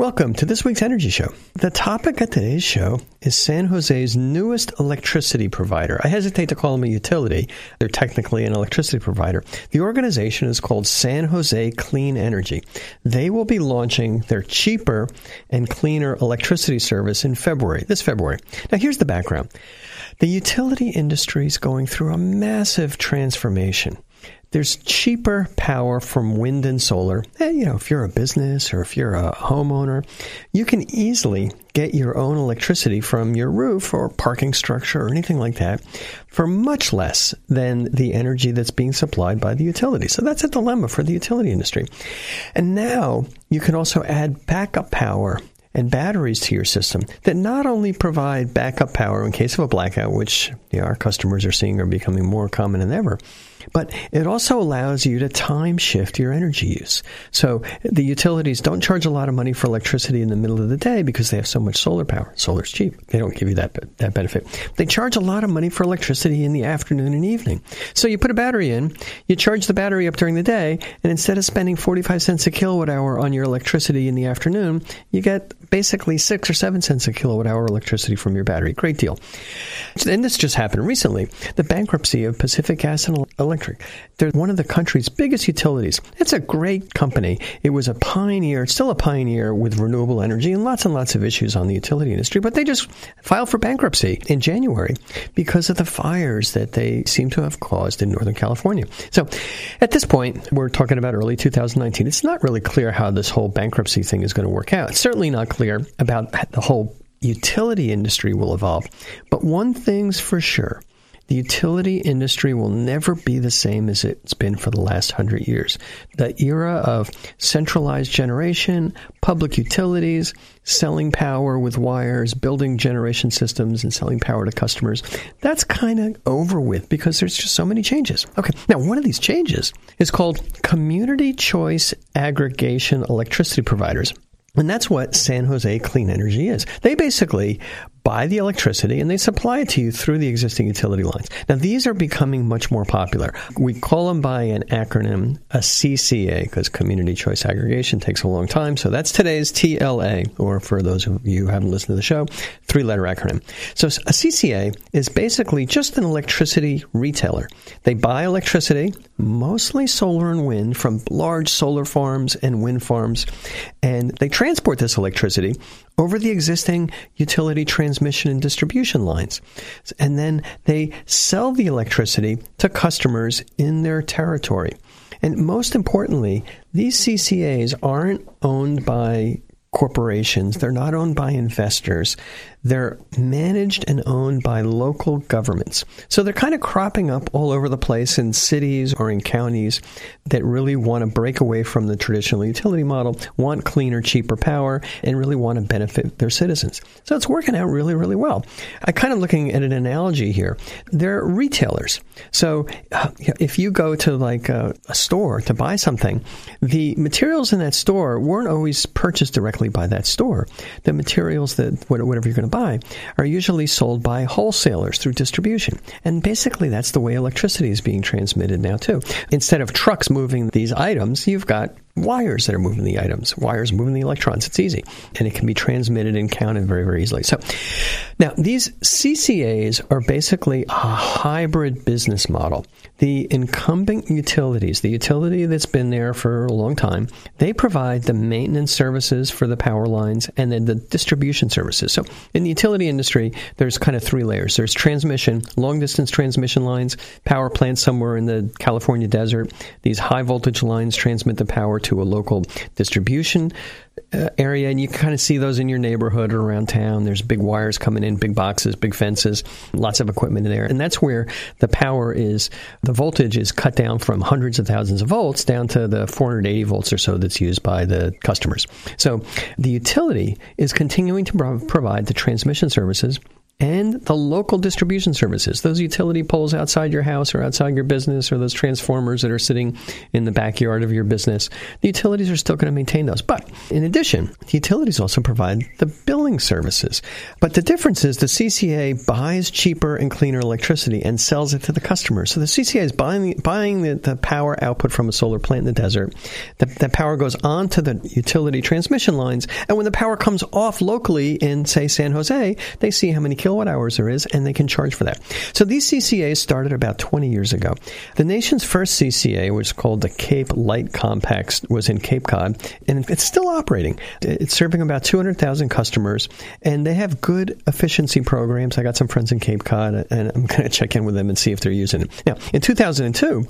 Welcome to this week's Energy Show. The topic of today's show is San Jose's newest electricity provider. I hesitate to call them a utility. They're technically an electricity provider. The organization is called San Jose Clean Energy. They will be launching their cheaper and cleaner electricity service in February, this February. Now, here's the background. The utility industry is going through a massive transformation. There's cheaper power from wind and solar. And, you know, if you're a business or if you're a homeowner, you can easily get your own electricity from your roof or parking structure or anything like that for much less than the energy that's being supplied by the utility. So that's a dilemma for the utility industry. And now you can also add backup power and batteries to your system that not only provide backup power in case of a blackout, which our customers are seeing are becoming more common than ever, but it also allows you to time shift your energy use. So the utilities don't charge a lot of money for electricity in the middle of the day because they have so much solar power. Solar's cheap. They don't give you that that benefit. They charge a lot of money for electricity in the afternoon and evening. So you put a battery in, you charge the battery up during the day, and instead of spending 45 cents a kilowatt hour on your electricity in the afternoon, you get basically 6 or 7 cents a kilowatt hour electricity from your battery. Great deal. And this just happened recently. The bankruptcy of Pacific Gas and Electric. They're one of the country's biggest utilities. It's a great company. It was a pioneer, it's still a pioneer with renewable energy and lots and lots of issues on the utility industry, but they just filed for bankruptcy in January because of the fires that they seem to have caused in Northern California. So at this point, we're talking about early 2019. It's not really clear how this whole bankruptcy thing is going to work out. It's certainly not clear about the whole utility industry will evolve. But one thing's for sure the utility industry will never be the same as it's been for the last hundred years. The era of centralized generation, public utilities, selling power with wires, building generation systems, and selling power to customers, that's kind of over with because there's just so many changes. Okay, now one of these changes is called community choice aggregation electricity providers. And that's what San Jose Clean Energy is. They basically buy the electricity and they supply it to you through the existing utility lines. Now, these are becoming much more popular. We call them by an acronym, a CCA, because community choice aggregation takes a long time. So that's today's TLA, or for those of you who haven't listened to the show, three letter acronym. So a CCA is basically just an electricity retailer. They buy electricity, mostly solar and wind, from large solar farms and wind farms, and they transport this electricity over the existing utility transmission and distribution lines. And then they sell the electricity to customers in their territory. And most importantly, these CCAs aren't owned by corporations. They're not owned by investors. They're managed and owned by local governments. So they're kind of cropping up all over the place in cities or in counties that really want to break away from the traditional utility model, want cleaner, cheaper power, and really want to benefit their citizens. So it's working out really, really well. I kind of looking at an analogy here. They're retailers. So uh, if you go to like a, a store to buy something, the materials in that store weren't always purchased directly by that store. The materials that whatever you're going to buy are usually sold by wholesalers through distribution. And basically, that's the way electricity is being transmitted now, too. Instead of trucks moving these items, you've got wires that are moving the items, wires moving the electrons. It's easy. And it can be transmitted and counted very, very easily. So now these CCAs are basically a hybrid business model. The incumbent utilities, the utility that's been there for a long time, they provide the maintenance services for the power lines and then the distribution services. So in the utility industry, there's kind of three layers. There's transmission, long distance transmission lines, power plants somewhere in the California desert. These high voltage lines transmit the power to a local distribution uh, area, and you kind of see those in your neighborhood or around town. There's big wires coming in, big boxes, big fences, lots of equipment in there, and that's where the power is. The voltage is cut down from hundreds of thousands of volts down to the 480 volts or so that's used by the customers. So the utility is continuing to provide the transmission services and the local distribution services, those utility poles outside your house or outside your business, or those transformers that are sitting in the backyard of your business, the utilities are still going to maintain those. But in addition, the utilities also provide the services. But the difference is the CCA buys cheaper and cleaner electricity and sells it to the customer. So the CCA is buying, buying the, the power output from a solar plant in the desert. The, that power goes onto the utility transmission lines. And when the power comes off locally in, say, San Jose, they see how many kilowatt hours there is and they can charge for that. So these CCAs started about 20 years ago. The nation's first CCA which was called the Cape Light Compact, was in Cape Cod, and it's still operating. It's serving about 200,000 customers, and they have good efficiency programs. I got some friends in Cape Cod, and I'm going to check in with them and see if they're using it. Now, in 2002,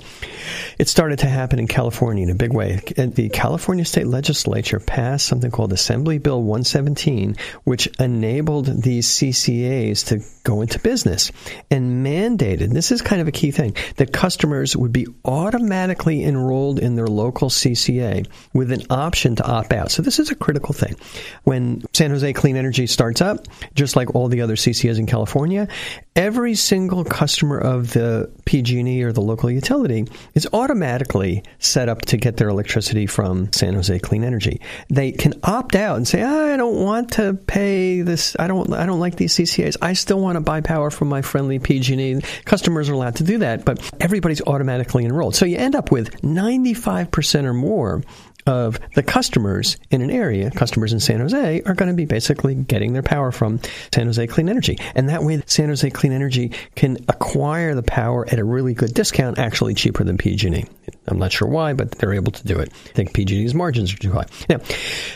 it started to happen in California in a big way. The California state legislature passed something called Assembly Bill 117, which enabled these CCAs to go into business and mandated, this is kind of a key thing, that customers would be automatically enrolled in their local CCA with an option to opt out. So this is a critical thing. When San Jose Clean Energy starts up, just like all the other CCAs in California, every single customer of the PG&E or the local utility is automatically set up to get their electricity from San Jose Clean Energy. They can opt out and say, ah, I don't want to pay this. I don't. I don't like these CCAs. I still want to buy power from my friendly PG&E. Customers are allowed to do that, but everybody's automatically enrolled. So you end up with 95% or more of the customers in an area, customers in San Jose, are going to be basically getting their power from San Jose Clean Energy. And that way, San Jose Clean Energy can acquire the power at a really good discount, actually cheaper than PG&E. I'm not sure why, but they're able to do it. I think PG&E's margins are too high. Now,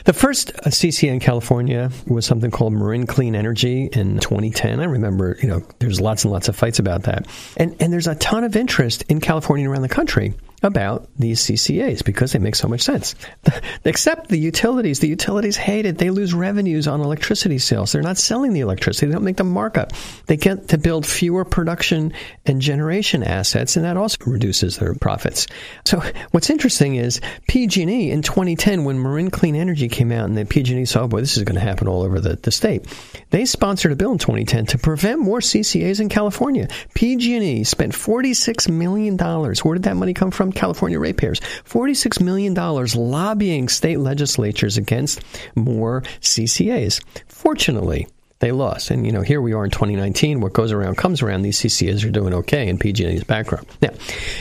the first uh, CCA in California was something called Marin Clean Energy in 2010. I remember, you know, there's lots and lots of fights about that. And, and there's a ton of interest in California and around the country about these CCAs because they make so much sense. Except the utilities. The utilities hate it. They lose revenues on electricity sales. They're not selling the electricity. They don't make the markup. They get to build fewer production and generation assets, and that also reduces their profits. So what's interesting is PG&E in 2010, when Marin Clean Energy came out, and the PG&E saw, oh boy, this is going to happen all over the, the state. They sponsored a bill in 2010 to prevent more CCAs in California. PG&E spent $46 million. Where did that money come from? California ratepayers. $46 million lobbying state legislatures against more CCAs. Fortunately, they lost. And, you know, here we are in 2019. What goes around comes around. These CCAs are doing okay in PG&E's background. Now,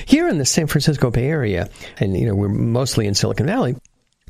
here in the San Francisco Bay Area, and, you know, we're mostly in Silicon Valley,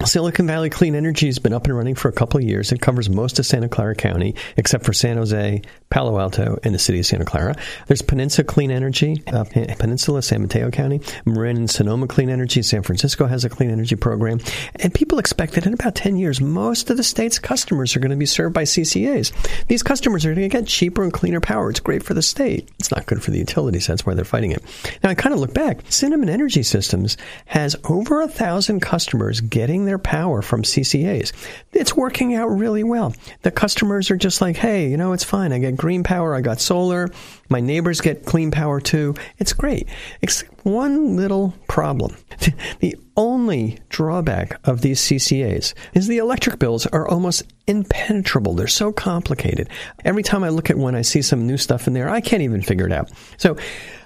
Silicon Valley Clean Energy has been up and running for a couple of years. It covers most of Santa Clara County, except for San Jose, Palo Alto, and the city of Santa Clara. There's Peninsula Clean Energy, uh, Peninsula, San Mateo County, Marin and Sonoma Clean Energy. San Francisco has a clean energy program. And people expect that in about 10 years, most of the state's customers are going to be served by CCAs. These customers are going to get cheaper and cleaner power. It's great for the state. It's not good for the utilities. That's why they're fighting it. Now, I kind of look back. Cinnamon Energy Systems has over a thousand customers getting their power from CCAs. It's working out really well. The customers are just like, hey, you know, it's fine. I get green power, I got solar, my neighbors get clean power too. It's great. It's one little problem. the only drawback of these CCAs is the electric bills are almost impenetrable. They're so complicated. Every time I look at one, I see some new stuff in there. I can't even figure it out. So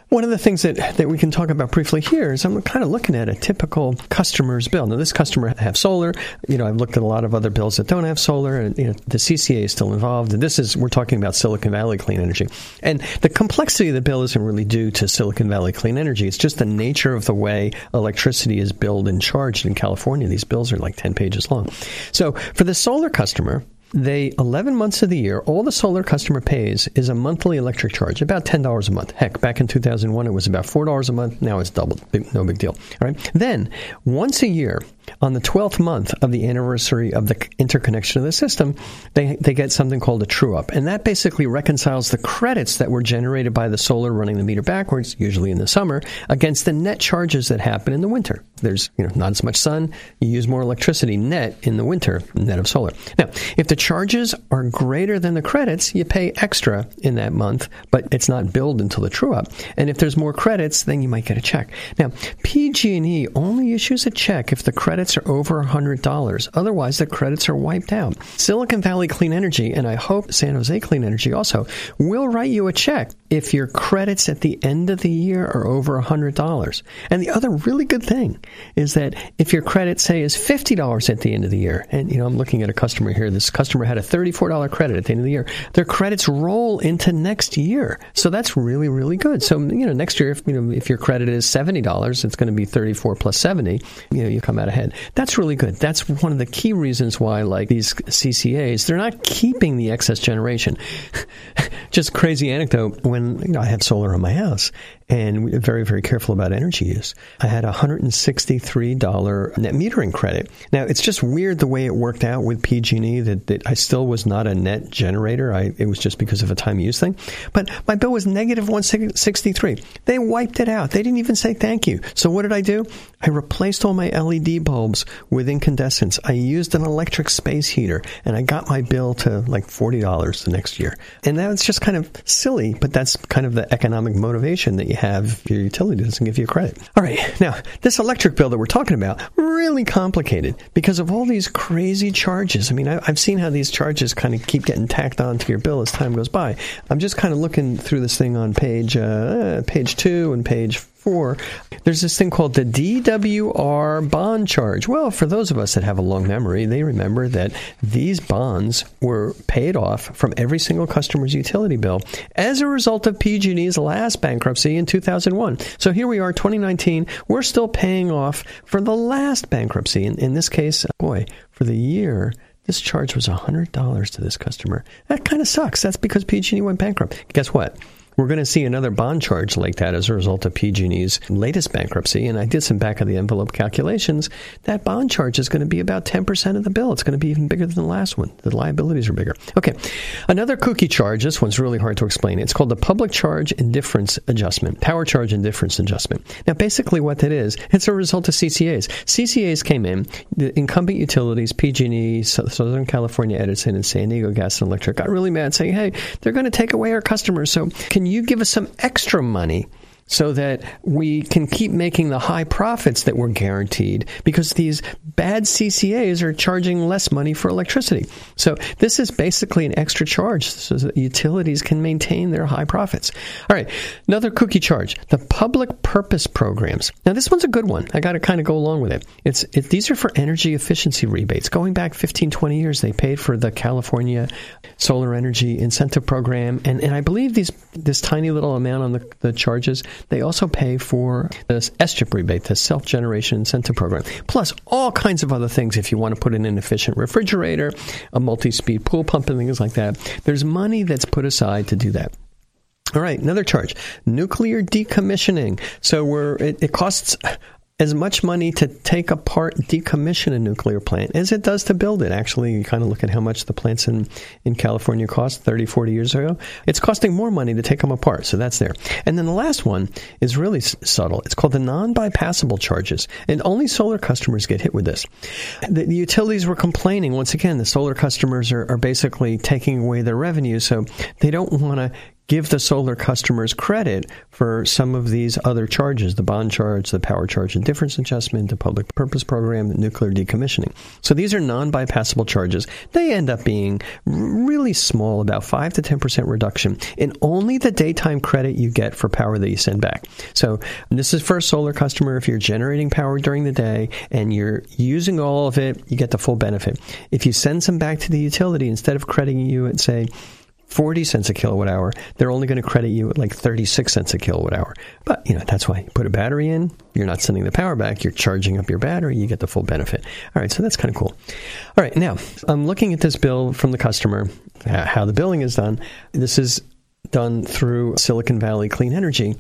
one of the things that, that we can talk about briefly here is I'm kind of looking at a typical customer's bill. Now, this customer have solar. You know, I've looked at a lot of other bills that don't have solar, and you know, the CCA is still involved. And this is we're talking about Silicon Valley Clean Energy, and the complexity of the bill isn't really due to Silicon Valley Clean Energy. It's just the nature of the way electricity is billed and charged in California. These bills are like 10 pages long. So for the solar customer, they 11 months of the year all the solar customer pays is a monthly electric charge about $10 a month. Heck back in 2001 it was about $4 a month. Now it's doubled. Big, no big deal. All right? Then once a year on the 12th month of the anniversary of the interconnection of the system, they, they get something called a true up. And that basically reconciles the credits that were generated by the solar running the meter backwards, usually in the summer, against the net charges that happen in the winter. There's you know not as much sun, you use more electricity net in the winter, net of solar. Now, if the charges are greater than the credits, you pay extra in that month, but it's not billed until the true up. And if there's more credits, then you might get a check. Now, PG&E only issues a check if the credit credits are over $100. Otherwise, the credits are wiped out. Silicon Valley Clean Energy, and I hope San Jose Clean Energy also, will write you a check if your credits at the end of the year are over $100. And the other really good thing is that if your credit, say, is $50 at the end of the year, and, you know, I'm looking at a customer here, this customer had a $34 credit at the end of the year, their credits roll into next year. So that's really, really good. So, you know, next year, if, you know, if your credit is $70, it's going to be 34 plus 70, you know, you come out ahead. That's really good. That's one of the key reasons why, like these CCAs, they're not keeping the excess generation. Just crazy anecdote. When you know, I had solar on my house, and very, very careful about energy use. I had a $163 net metering credit. Now, it's just weird the way it worked out with PG&E that, that I still was not a net generator. I, it was just because of a time use thing. But my bill was negative 163. They wiped it out. They didn't even say thank you. So what did I do? I replaced all my LED bulbs with incandescents. I used an electric space heater and I got my bill to like $40 the next year. And that's just kind of silly, but that's kind of the economic motivation that you have your utility doesn't give you credit. All right, now this electric bill that we're talking about really complicated because of all these crazy charges. I mean, I, have seen how these charges kind of keep getting tacked on to your bill as time goes by. I'm just kind of looking through this thing on page uh, page two and page four, there's this thing called the DWR bond charge. Well, for those of us that have a long memory, they remember that these bonds were paid off from every single customer's utility bill as a result of PG&E's last bankruptcy in 2001. So here we are, 2019. We're still paying off for the last bankruptcy. In, in this case, boy, for the year. This charge was $100 to this customer. That kind of sucks. That's because PG&E went bankrupt. Guess what? We're going to see another bond charge like that as a result of PG&E's latest bankruptcy. And I did some back of the envelope calculations. That bond charge is going to be about 10% of the bill. It's going to be even bigger than the last one. The liabilities are bigger. Okay. Another kooky charge. This one's really hard to explain. It's called the public charge indifference adjustment, power charge indifference adjustment. Now, basically what that is, it's a result of CCAs. CCAs came in, the incumbent utilities, PG&E, Southern California Edison, and San Diego Gas and Electric got really mad saying, hey, they're going to take away our customers. So can you give us some extra money so that we can keep making the high profits that we're guaranteed because these bad CCAs are charging less money for electricity. So this is basically an extra charge so that utilities can maintain their high profits. All right, another cookie charge, the public purpose programs. Now this one's a good one. I got to kind of go along with it. It's it, these are for energy efficiency rebates. Going back 15, 20 years, they paid for the California Solar Energy Incentive Program and, and I believe these this tiny little amount on the, the charges they also pay for the SGIP rebate, the Self Generation Incentive Program, plus all kinds of other things if you want to put in an efficient refrigerator, a multi speed pool pump, and things like that. There's money that's put aside to do that. All right, another charge: nuclear decommissioning. So we're it, it costs as much money to take apart, decommission a nuclear plant as it does to build it. Actually, you kind of look at how much the plants in, in California cost 30, 40 years ago. It's costing more money to take them apart, so that's there. And then the last one is really s- subtle. It's called the non-bypassable charges, and only solar customers get hit with this. The, the utilities were complaining, once again, the solar customers are, are basically taking away their revenue, so they don't want to give the solar customers credit for some of these other charges the bond charge, the power charge indifference adjustment, the public purpose program, the nuclear decommissioning. So these are non bypassable charges. They end up being really small, about 5 to 10% reduction in only the daytime credit you get for power that you send back. So this is for a solar customer. If you're generating power during the day and you're using all of it, you get the full benefit. If you send some back to the utility, instead of crediting you at, say, 40 cents a kilowatt hour, they're only going to credit you at like 36 cents a kilowatt hour. But, you know, that's why you put a battery in, you're not sending the power back, you're charging up your battery, you get the full benefit. All right, so that's kind of cool. All right, now, I'm looking at this bill from the customer, uh, how the billing is done. This is done through Silicon Valley Clean Energy.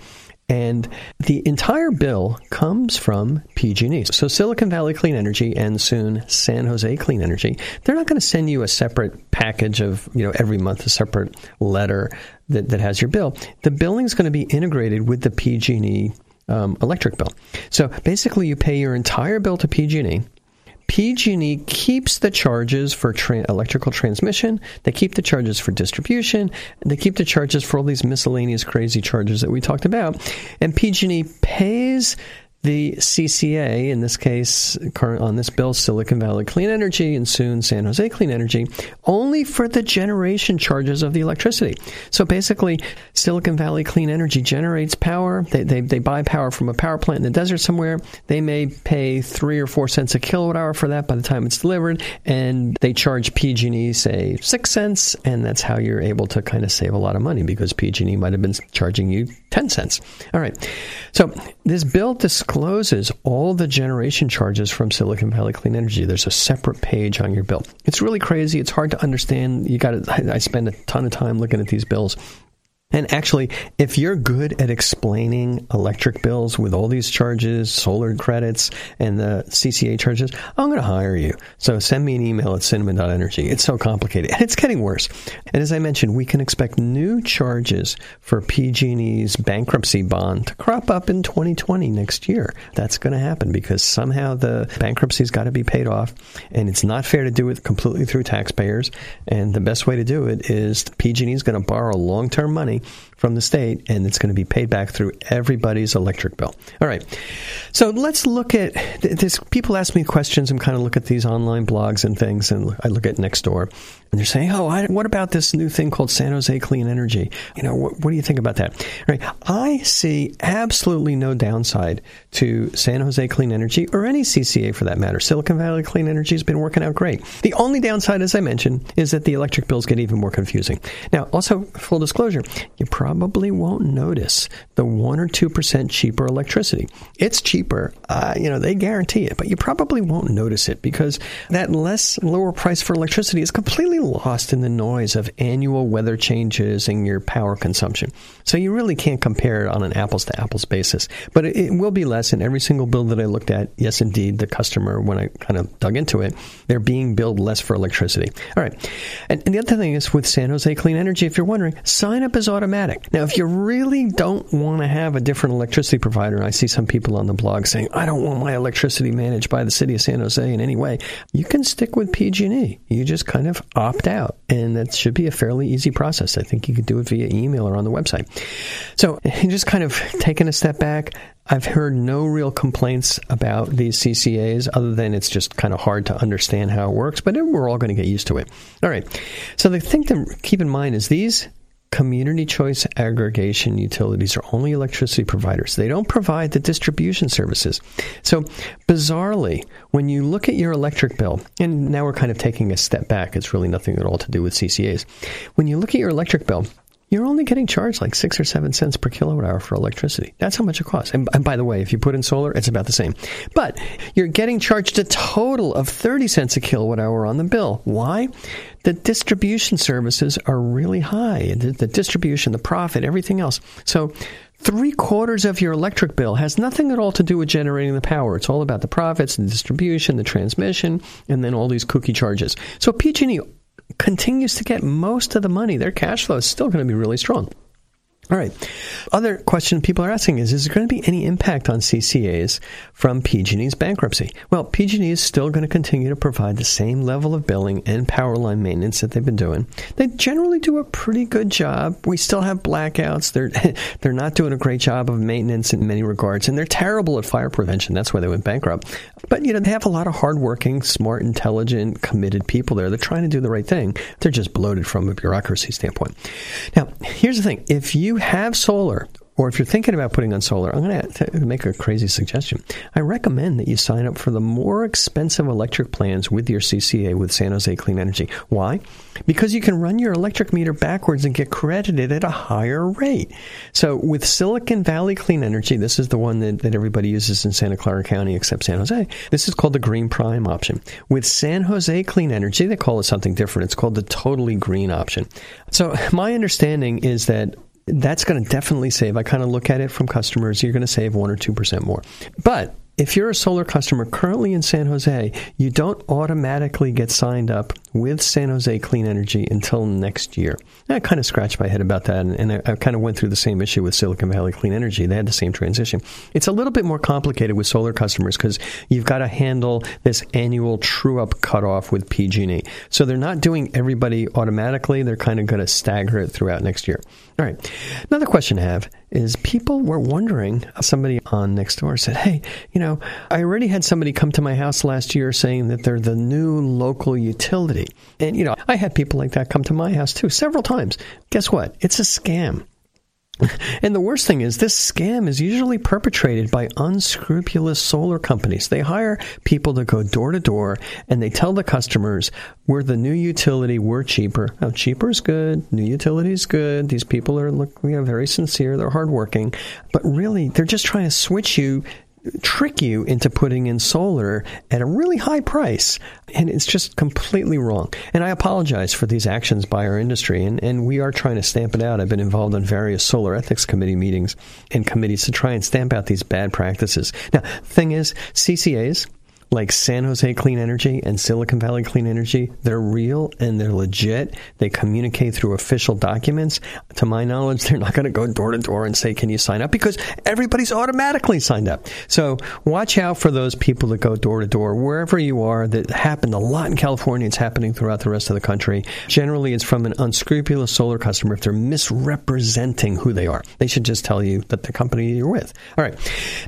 And the entire bill comes from PG&E. So Silicon Valley Clean Energy and soon San Jose Clean Energy, they're not going to send you a separate package of, you know, every month a separate letter that, that has your bill. The billing is going to be integrated with the PG&E um, electric bill. So basically you pay your entire bill to PG&E PG&E keeps the charges for tra- electrical transmission. They keep the charges for distribution. They keep the charges for all these miscellaneous crazy charges that we talked about. And PG&E pays the CCA, in this case, current on this bill, Silicon Valley Clean Energy and soon San Jose Clean Energy, only for the generation charges of the electricity. So basically, Silicon Valley Clean Energy generates power. They, they, they buy power from a power plant in the desert somewhere. They may pay three or four cents a kilowatt hour for that by the time it's delivered, and they charge PG&E, say, six cents, and that's how you're able to kind of save a lot of money because PG&E might have been charging you 10 cents. All right. So this bill discloses all the generation charges from Silicon Valley Clean Energy. There's a separate page on your bill. It's really crazy. It's hard to understand. You got I spend a ton of time looking at these bills and actually, if you're good at explaining electric bills with all these charges, solar credits, and the CCA charges, I'm going to hire you. So send me an email at cinnamon.energy. It's so complicated. And it's getting worse. And as I mentioned, we can expect new charges for PG&E's bankruptcy bond to crop up in 2020 next year. That's going to happen because somehow the bankruptcy's got to be paid off. And it's not fair to do it completely through taxpayers. And the best way to do it is PG&E is going to borrow long-term money money from the state, and it's going to be paid back through everybody's electric bill. All right. So let's look at this. People ask me questions and kind of look at these online blogs and things, and I look at Nextdoor, and they're saying, "Oh, I, what about this new thing called San Jose Clean Energy? You know, what, what do you think about that?" All right. I see absolutely no downside to San Jose Clean Energy or any CCA for that matter. Silicon Valley Clean Energy has been working out great. The only downside, as I mentioned, is that the electric bills get even more confusing. Now, also full disclosure, you won't notice the 1 or 2% cheaper electricity. It's cheaper, uh, you know, they guarantee it, but you probably won't notice it because that less lower price for electricity is completely lost in the noise of annual weather changes and your power consumption. So you really can't compare it on an apples to apples basis. But it, it will be less in every single bill that I looked at. Yes, indeed, the customer, when I kind of dug into it, they're being billed less for electricity. All right. And, and the other thing is with San Jose Clean Energy, if you're wondering, sign up is automatic. Now, if you really don't want to have a different electricity provider, I see some people on the blog saying, I don't want my electricity managed by the city of San Jose in any way. You can stick with PG&E. You just kind of opt out, and that should be a fairly easy process. I think you could do it via email or on the website. So, just kind of taking a step back, I've heard no real complaints about these CCAs other than it's just kind of hard to understand how it works, but we're all going to get used to it. All right. So the thing to keep in mind is these community choice aggregation utilities are only electricity providers. They don't provide the distribution services. So, bizarrely, when you look at your electric bill, and now we're kind of taking a step back, it's really nothing at all to do with CCAs. When you look at your electric bill, you're only getting charged like six or seven cents per kilowatt hour for electricity. That's how much it costs. And, and, by the way, if you put in solar, it's about the same. But you're getting charged a total of 30 cents a kilowatt hour on the bill. Why? The distribution services are really high. The, the distribution, the profit, everything else. So three quarters of your electric bill has nothing at all to do with generating the power. It's all about the profits, the distribution, the transmission, and then all these cookie charges. So PG&E continues to get most of the money. Their cash flow is still going to be really strong. All right. Other question people are asking is: Is there going to be any impact on CCAs from PG&E's bankruptcy? Well, PG&E is still going to continue to provide the same level of billing and power line maintenance that they've been doing. They generally do a pretty good job. We still have blackouts. They're they're not doing a great job of maintenance in many regards, and they're terrible at fire prevention. That's why they went bankrupt. But you know, they have a lot of hardworking, smart, intelligent, committed people there. They're trying to do the right thing. They're just bloated from a bureaucracy standpoint. Now, here's the thing: if you have solar, or if you're thinking about putting on solar, I'm going to make a crazy suggestion. I recommend that you sign up for the more expensive electric plans with your CCA with San Jose Clean Energy. Why? Because you can run your electric meter backwards and get credited at a higher rate. So with Silicon Valley Clean Energy, this is the one that, that everybody uses in Santa Clara County except San Jose. This is called the Green Prime option. With San Jose Clean Energy, they call it something different. It's called the Totally Green option. So my understanding is that that's going to definitely save. I kind of look at it from customers. You're going to save one or two percent more. But if you're a solar customer currently in San Jose, you don't automatically get signed up with San Jose Clean Energy until next year. I kind of scratched my head about that, and, and I, I, kind of went through the same issue with Silicon Valley Clean Energy. They had the same transition. It's a little bit more complicated with solar customers because you've got to handle this annual true up cutoff with PG&E. So they're not doing everybody automatically. They're kind of going to stagger it throughout next year. All right. Another question I have is people were wondering, somebody on Nextdoor said, Hey, you know, I already had somebody come to my house last year saying that they're the new local utility. And, you know, I had people like that come to my house too several times. Guess what? It's a scam. And the worst thing is, this scam is usually perpetrated by unscrupulous solar companies. They hire people to go door to door and they tell the customers, we're the new utility, we're cheaper. Now, cheaper is good, new utility is good. These people are look, you know, very sincere, they're hardworking. But really, they're just trying to switch you trick you into putting in solar at a really high price. And it's just completely wrong. And I apologize for these actions by our industry. And, and we are trying to stamp it out. I've been involved in various solar ethics committee meetings and committees to try and stamp out these bad practices. Now, thing is, CCAs, like San Jose Clean Energy and Silicon Valley Clean Energy, they're real and they're legit. They communicate through official documents. To my knowledge, they're not going to go door to door and say, Can you sign up? Because everybody's automatically signed up. So watch out for those people that go door to door wherever you are. That happened a lot in California. It's happening throughout the rest of the country. Generally, it's from an unscrupulous solar customer if they're misrepresenting who they are. They should just tell you that the company you're with. All right.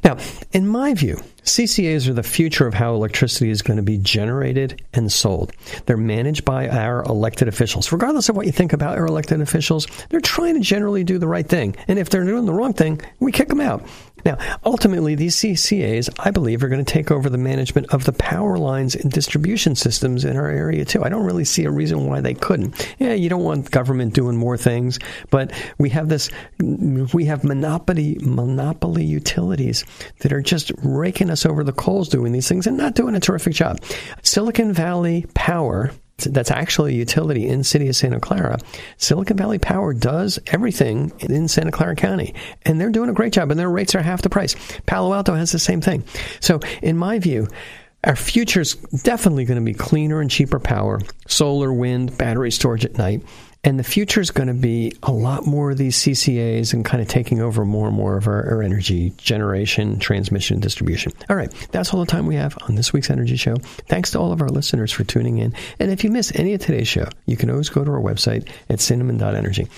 Now, in my view, CCAs are the future of how electricity is going to be generated and sold. They're managed by our elected officials. Regardless of what you think about our elected officials, they're trying to generally do the right thing. And if they're doing the wrong thing, we kick them out. Now, ultimately, these CCAs, I believe, are going to take over the management of the power lines and distribution systems in our area, too. I don't really see a reason why they couldn't. Yeah, you don't want government doing more things, but we have this, we have monopoly, monopoly utilities that are just raking us over the coals doing these things and not doing a terrific job. Silicon Valley Power that's actually a utility in city of Santa Clara. Silicon Valley Power does everything in Santa Clara County, and they're doing a great job, and their rates are half the price. Palo Alto has the same thing. So, in my view, our future is definitely going to be cleaner and cheaper power, solar, wind, battery storage at night. And the future is going to be a lot more of these CCAs and kind of taking over more and more of our, our, energy generation, transmission, and distribution. All right, that's all the time we have on this week's Energy Show. Thanks to all of our listeners for tuning in. And if you miss any of today's show, you can always go to our website at cinnamon.energy.